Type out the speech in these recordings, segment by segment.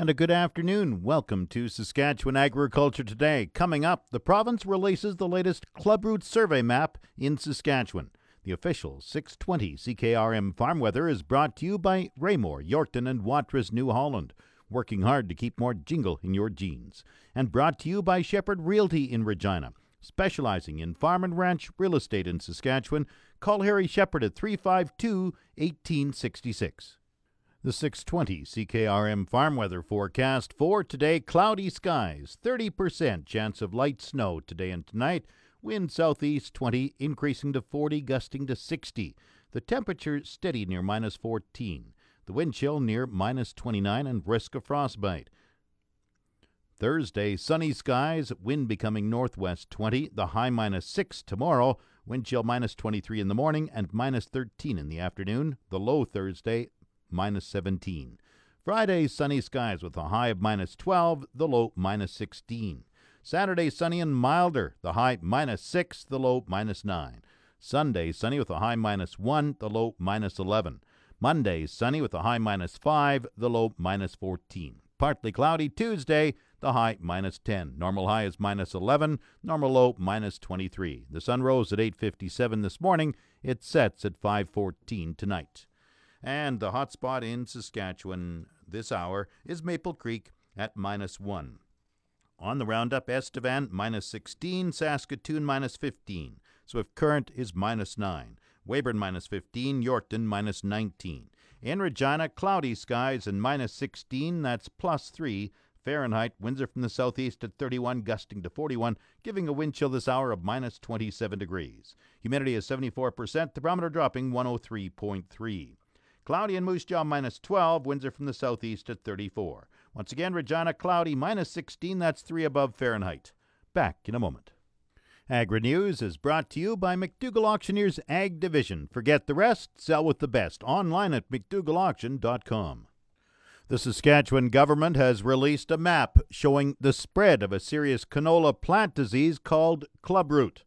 And a good afternoon. Welcome to Saskatchewan Agriculture Today. Coming up, the province releases the latest Club Root survey map in Saskatchewan. The official 620 CKRM farm weather is brought to you by Raymore, Yorkton, and Watrous, New Holland, working hard to keep more jingle in your jeans. And brought to you by Shepherd Realty in Regina, specializing in farm and ranch real estate in Saskatchewan. Call Harry Shepherd at 352 1866. The 620 CKRM farm weather forecast for today cloudy skies, 30% chance of light snow today and tonight. Wind southeast 20, increasing to 40, gusting to 60. The temperature steady near minus 14. The wind chill near minus 29 and risk of frostbite. Thursday, sunny skies, wind becoming northwest 20, the high minus 6 tomorrow, wind chill minus 23 in the morning and minus 13 in the afternoon, the low Thursday minus 17. Friday, sunny skies with a high of minus 12, the low minus 16. Saturday, sunny and milder, the high minus 6, the low minus 9. Sunday, sunny with a high minus 1, the low minus 11. Monday, sunny with a high minus 5, the low minus 14. Partly cloudy Tuesday, the high minus 10. Normal high is minus 11, normal low minus 23. The sun rose at 8:57 this morning. It sets at 5:14 tonight. And the hot spot in Saskatchewan this hour is Maple Creek at minus 1. On the roundup, Estevan minus 16, Saskatoon minus 15. Swift Current is minus 9. Weyburn minus 15, Yorkton minus 19. In Regina, cloudy skies and minus 16, that's plus 3. Fahrenheit, winds are from the southeast at 31, gusting to 41, giving a wind chill this hour of minus 27 degrees. Humidity is 74%, thermometer dropping 103.3. Cloudy in Moose Jaw minus 12, winds are from the southeast at 34. Once again, Regina cloudy, minus 16. That's 3 above Fahrenheit. Back in a moment. Agri News is brought to you by McDougall Auctioneers Ag Division. Forget the rest, sell with the best. Online at McDougallAuction.com. The Saskatchewan government has released a map showing the spread of a serious canola plant disease called clubroot.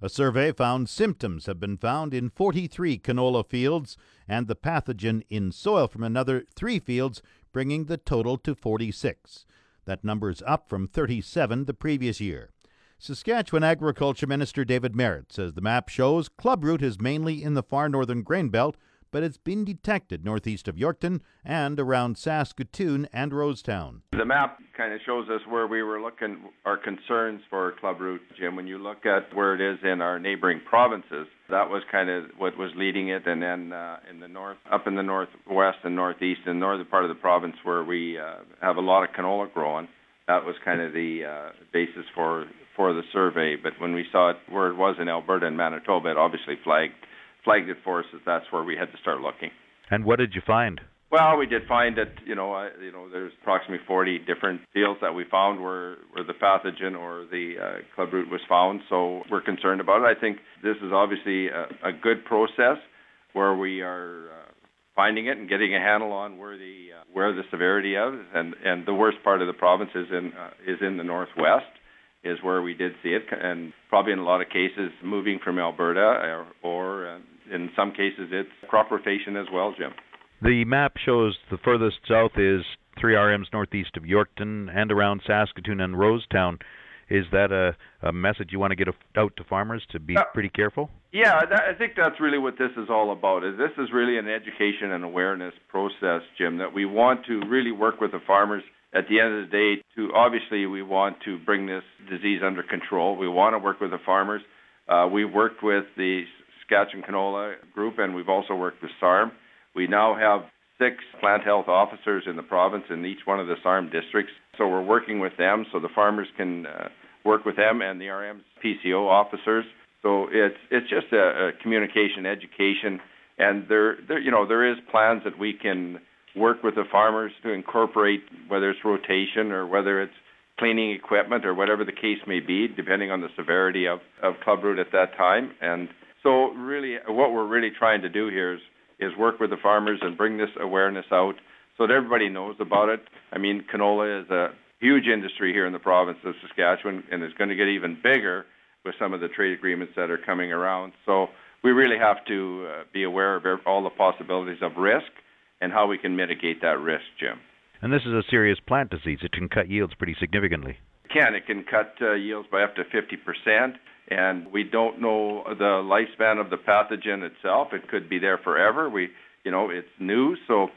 A survey found symptoms have been found in 43 canola fields and the pathogen in soil from another three fields, bringing the total to 46. That number is up from 37 the previous year. Saskatchewan Agriculture Minister David Marit says the map shows clubroot is mainly in the far northern grain belt, but it's been detected northeast of Yorkton and around Saskatoon and Rosetown. The map kind of shows us where we were looking our concerns for clubroot, Jim. When you look at where it is in our neighboring provinces, that was kind of what was leading it. And then uh, in the north, up in the northwest and northeast, and northern part of the province where we uh, have a lot of canola growing, that was kind of the uh, basis for for the survey. But when we saw it where it was in Alberta and Manitoba, it obviously flagged flagged it for us that that's where we had to start looking. And what did you find? Well, we did find that you know, uh, you know, there's approximately 40 different fields that we found where where the pathogen or the uh, club root was found. So we're concerned about it. I think this is obviously a, a good process where we are uh, finding it and getting a handle on where the uh, where the severity of it. and and the worst part of the province is in uh, is in the northwest is where we did see it, and probably in a lot of cases moving from Alberta, or, or uh, in some cases it's crop rotation as well, Jim. The map shows the furthest south is 3RMs northeast of Yorkton and around Saskatoon and Rosetown. Is that a, a message you want to get out to farmers to be uh, pretty careful? Yeah, that, I think that's really what this is all about. Is this is really an education and awareness process, Jim, that we want to really work with the farmers at the end of the day, to obviously we want to bring this disease under control. We want to work with the farmers. Uh, we worked with the Saskatchewan Canola Group, and we've also worked with SARM. We now have six plant health officers in the province in each one of the SARM districts. So we're working with them, so the farmers can uh, work with them and the RM's PCO officers. So it's it's just a, a communication education, and there there you know there is plans that we can work with the farmers to incorporate whether it's rotation or whether it's cleaning equipment or whatever the case may be, depending on the severity of, of club root at that time. And so, really, what we're really trying to do here is, is work with the farmers and bring this awareness out so that everybody knows about it. I mean, canola is a huge industry here in the province of Saskatchewan, and it's going to get even bigger with some of the trade agreements that are coming around. So, we really have to uh, be aware of all the possibilities of risk and how we can mitigate that risk, Jim. And this is a serious plant disease. It can cut yields pretty significantly. It can. It can cut uh, yields by up to 50%. And we don't know the lifespan of the pathogen itself. It could be there forever. We, you know, it's new, so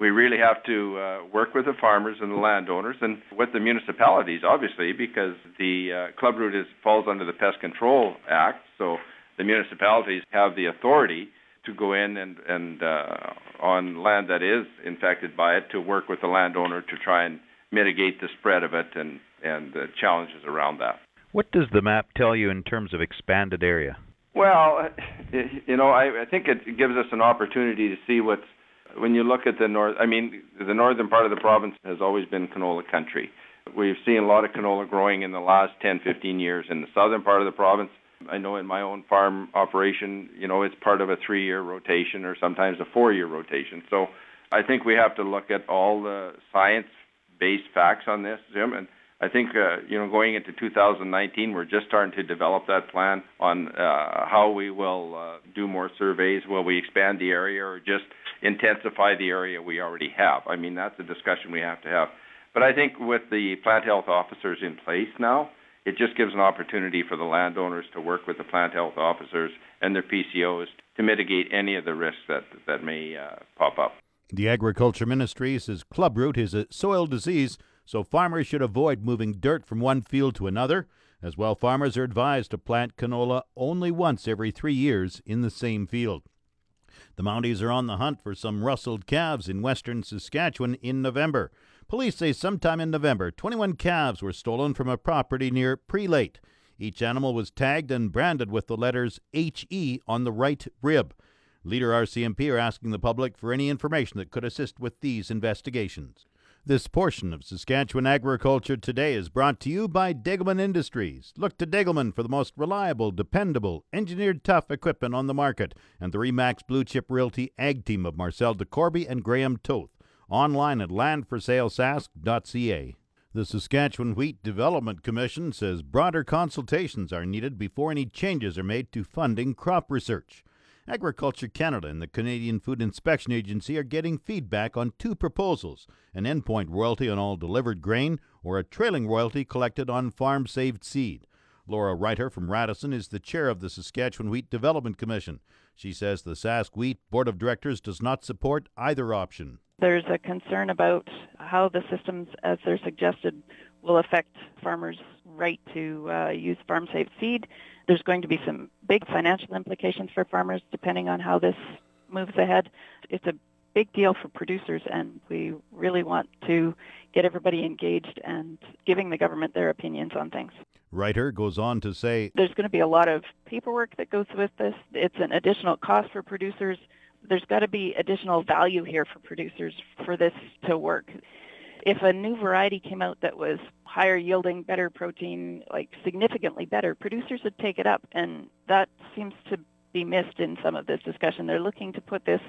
we really have to uh, work with the farmers and the landowners and with the municipalities, obviously, because the uh, club root is falls under the Pest Control Act. So the municipalities have the authority to go in and, and uh, on land that is infected by it to work with the landowner to try and mitigate the spread of it and, and the challenges around that. What does the map tell you in terms of expanded area? Well, you know, I, I think it gives us an opportunity to see what's when you look at the north. I mean, the northern part of the province has always been canola country. We've seen a lot of canola growing in the last 10, 15 years. In the southern part of the province, I know in my own farm operation, you know, it's part of a three year rotation or sometimes a four year rotation. So I think we have to look at all the science based facts on this, Jim. And I think, uh, you know, going into 2019, we're just starting to develop that plan on uh, how we will uh, do more surveys. Will we expand the area or just intensify the area we already have? I mean, that's a discussion we have to have. But I think with the plant health officers in place now, it just gives an opportunity for the landowners to work with the plant health officers and their PCOs to mitigate any of the risks that that may uh, pop up. The Agriculture Ministry says clubroot is a soil disease, so farmers should avoid moving dirt from one field to another. As well, farmers are advised to plant canola only once every three years in the same field. The Mounties are on the hunt for some rustled calves in western Saskatchewan in November. Police say sometime in November, 21 calves were stolen from a property near Prelate. Each animal was tagged and branded with the letters HE on the right rib. Leader RCMP are asking the public for any information that could assist with these investigations. This portion of Saskatchewan Agriculture Today is brought to you by Degelman Industries. Look to Degelman for the most reliable, dependable, engineered tough equipment on the market and the Remax Blue Chip Realty Ag Team of Marcel DeCorby and Graham Toth online at landforsalesask.ca. The Saskatchewan Wheat Development Commission says broader consultations are needed before any changes are made to funding crop research. Agriculture Canada and the Canadian Food Inspection Agency are getting feedback on two proposals an endpoint royalty on all delivered grain or a trailing royalty collected on farm saved seed. Laura Reiter from Radisson is the chair of the Saskatchewan Wheat Development Commission. She says the Sask Wheat Board of Directors does not support either option. There's a concern about how the systems, as they're suggested, will affect farmers' right to uh, use farm saved seed. There's going to be some big financial implications for farmers depending on how this moves ahead. It's a big deal for producers, and we really want to get everybody engaged and giving the government their opinions on things. Reiter goes on to say There's going to be a lot of paperwork that goes with this. It's an additional cost for producers there's got to be additional value here for producers for this to work. If a new variety came out that was higher yielding, better protein, like significantly better, producers would take it up, and that seems to be missed in some of this discussion. They're looking to put this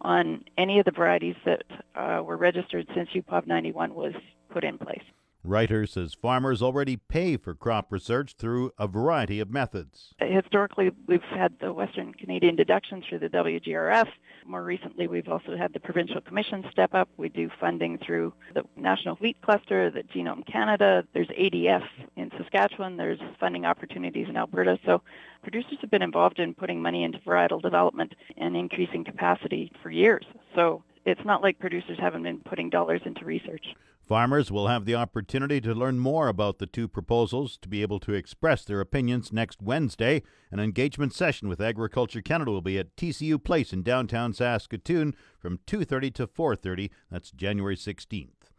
on any of the varieties that uh, were registered since UPOV 91 was put in place. Reiter says farmers already pay for crop research through a variety of methods. Historically, we've had the Western Canadian deductions through the WGRF. More recently, we've also had the provincial commission step up. We do funding through the National Wheat Cluster, the Genome Canada. There's ADF in Saskatchewan. There's funding opportunities in Alberta. So producers have been involved in putting money into varietal development and increasing capacity for years. So it's not like producers haven't been putting dollars into research. Farmers will have the opportunity to learn more about the two proposals to be able to express their opinions next Wednesday. An engagement session with Agriculture Canada will be at TCU Place in downtown Saskatoon from 2:30 to 4:30. That's January 16th.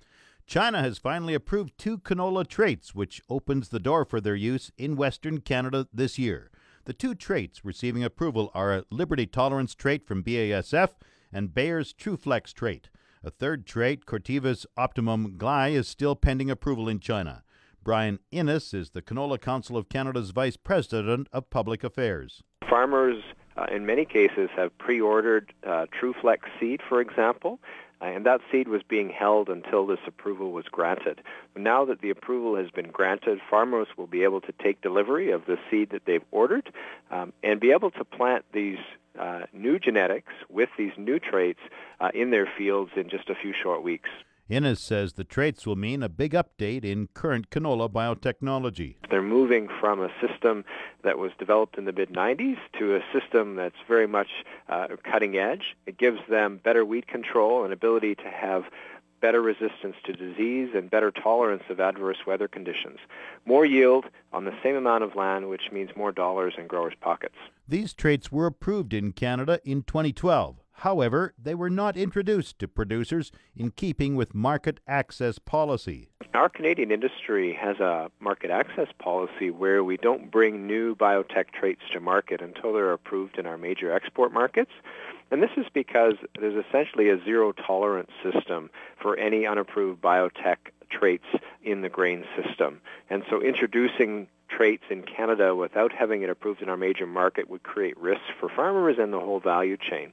China has finally approved two canola traits which opens the door for their use in western Canada this year. The two traits receiving approval are a Liberty Tolerance trait from BASF and Bayer's TruFlex trait. A third trait, Corteva's Optimum Gly, is still pending approval in China. Brian Innes is the Canola Council of Canada's Vice President of Public Affairs. Farmers, uh, in many cases, have pre-ordered uh, TruFlex seed, for example, uh, and that seed was being held until this approval was granted. Now that the approval has been granted, farmers will be able to take delivery of the seed that they've ordered um, and be able to plant these uh, new genetics with these new traits uh, in their fields in just a few short weeks. Innes says the traits will mean a big update in current canola biotechnology. They're moving from a system that was developed in the mid 90s to a system that's very much uh, cutting edge. It gives them better weed control and ability to have better resistance to disease and better tolerance of adverse weather conditions. More yield on the same amount of land, which means more dollars in growers' pockets. These traits were approved in Canada in 2012. However, they were not introduced to producers in keeping with market access policy. Our Canadian industry has a market access policy where we don't bring new biotech traits to market until they're approved in our major export markets. And this is because there's essentially a zero tolerance system for any unapproved biotech traits in the grain system. And so introducing traits in Canada without having it approved in our major market would create risks for farmers and the whole value chain.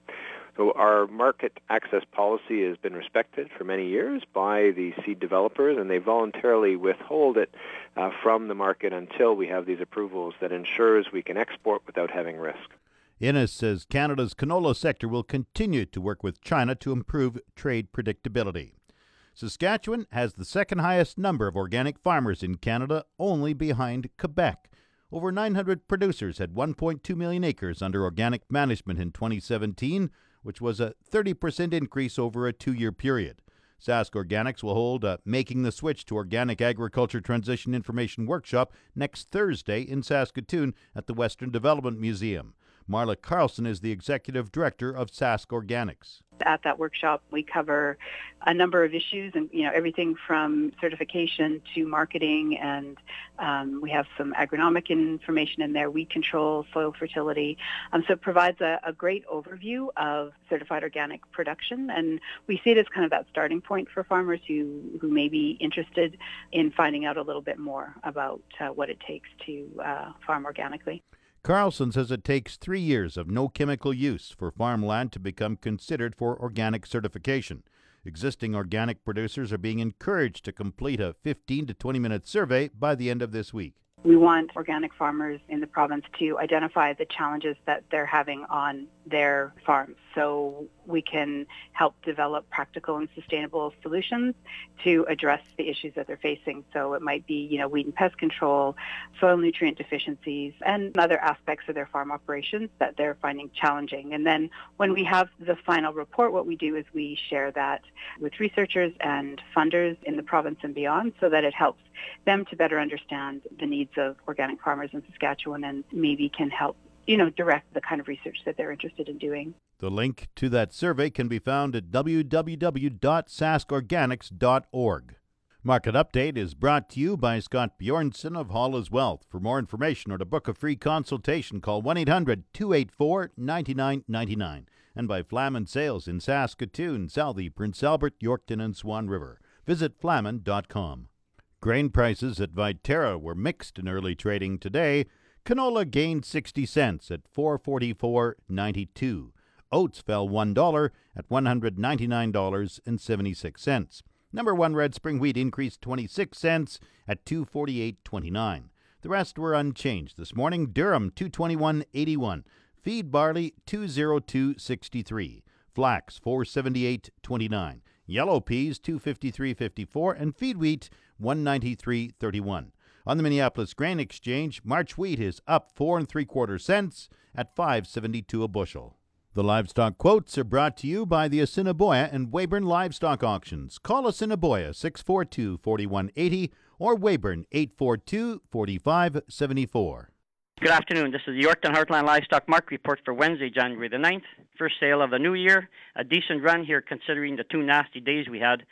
So our market access policy has been respected for many years by the seed developers, and they voluntarily withhold it uh, from the market until we have these approvals that ensures we can export without having risk. Innes says Canada's canola sector will continue to work with China to improve trade predictability. Saskatchewan has the second highest number of organic farmers in Canada, only behind Quebec. Over 900 producers had 1.2 million acres under organic management in 2017, which was a 30% increase over a two year period. Sask Organics will hold a Making the Switch to Organic Agriculture Transition Information Workshop next Thursday in Saskatoon at the Western Development Museum. Marla Carlson is the executive director of Sask Organics. At that workshop, we cover a number of issues, and you know everything from certification to marketing, and um, we have some agronomic information in there, weed control, soil fertility. Um, so it provides a, a, great overview of certified organic production, and we see it as kind of that starting point for farmers who who may be interested in finding out a little bit more about uh, what it takes to uh, farm organically. Carlson says it takes three years of no chemical use for farmland to become considered for organic certification. Existing organic producers are being encouraged to complete a 15 to 20 minute survey by the end of this week. We want organic farmers in the province to identify the challenges that they're having on their farms so we can help develop practical and sustainable solutions to address the issues that they're facing. So it might be, you know, weed and pest control, soil nutrient deficiencies, and other aspects of their farm operations that they're finding challenging. And then when we have the final report, what we do is we share that with researchers and funders in the province and beyond so that it helps them to better understand the needs of organic farmers in Saskatchewan and maybe can help you know, direct the kind of research that they're interested in doing. The link to that survey can be found at www.saskorganics.org. Market Update is brought to you by Scott Bjornson of Hall's Wealth. For more information or to book a free consultation, call 1 800 284 9999. And by Flaman Sales in Saskatoon, Southey, Prince Albert, Yorkton, and Swan River. Visit flaman.com. Grain prices at Viterra were mixed in early trading today. Canola gained 60 cents at 444.92. Oats fell $1 at $199.76. Number 1 red spring wheat increased 26 cents at 248.29. The rest were unchanged this morning. Durum 221.81. Feed barley 202.63. Flax 478.29. Yellow peas 253.54 and feed wheat 193.31. On the Minneapolis Grain Exchange, March wheat is up four and three quarter cents at 5.72 a bushel. The livestock quotes are brought to you by the Assiniboia and Weyburn Livestock Auctions. Call Assiniboia 642 4180 or Weyburn 842 4574. Good afternoon. This is the Yorkton Heartland Livestock Market Report for Wednesday, January the 9th. First sale of the new year. A decent run here considering the two nasty days we had.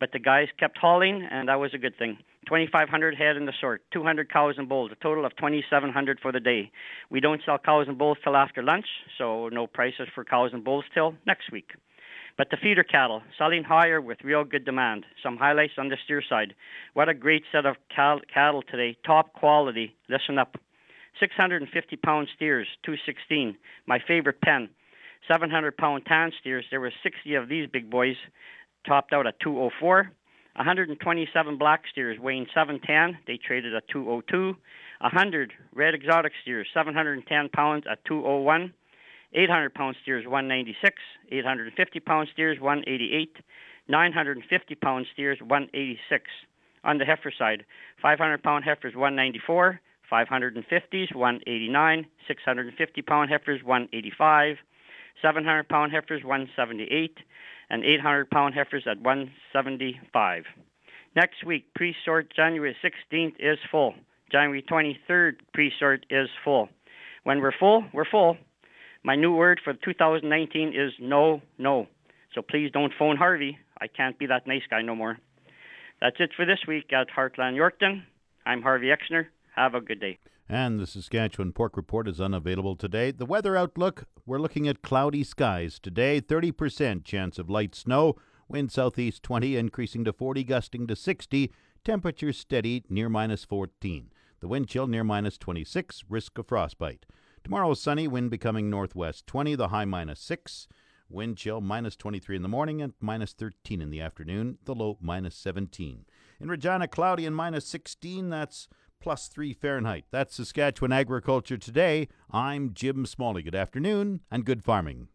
But the guys kept hauling, and that was a good thing. 2,500 head in the sort, 200 cows and bulls, a total of 2,700 for the day. We don't sell cows and bulls till after lunch, so no prices for cows and bulls till next week. But the feeder cattle selling higher with real good demand. Some highlights on the steer side. What a great set of cal- cattle today. Top quality. Listen up. 650 pound steers, 216. My favorite pen. 700 pound tan steers. There were 60 of these big boys, topped out at 204. 127 black steers weighing 710. They traded at 202. 100 red exotic steers, 710 pounds at 201. 800 pound steers 196, 850 pound steers 188, 950 pound steers 186. On the heifer side, 500 pound heifers 194, 550s 189, 650 pound heifers 185, 700 pound heifers 178, and 800 pound heifers at 175. Next week, pre-sort January 16th is full. January 23rd, pre-sort is full. When we're full, we're full. My new word for 2019 is no, no. So please don't phone Harvey. I can't be that nice guy no more. That's it for this week at Heartland Yorkton. I'm Harvey Exner. Have a good day. And the Saskatchewan Pork Report is unavailable today. The weather outlook we're looking at cloudy skies today, 30% chance of light snow, wind southeast 20, increasing to 40, gusting to 60, temperature steady near minus 14. The wind chill near minus 26, risk of frostbite. Tomorrow sunny, wind becoming northwest 20, the high minus 6. Wind chill minus 23 in the morning and minus 13 in the afternoon, the low minus 17. In Regina, cloudy and minus 16, that's plus 3 Fahrenheit. That's Saskatchewan Agriculture Today. I'm Jim Smalley. Good afternoon and good farming.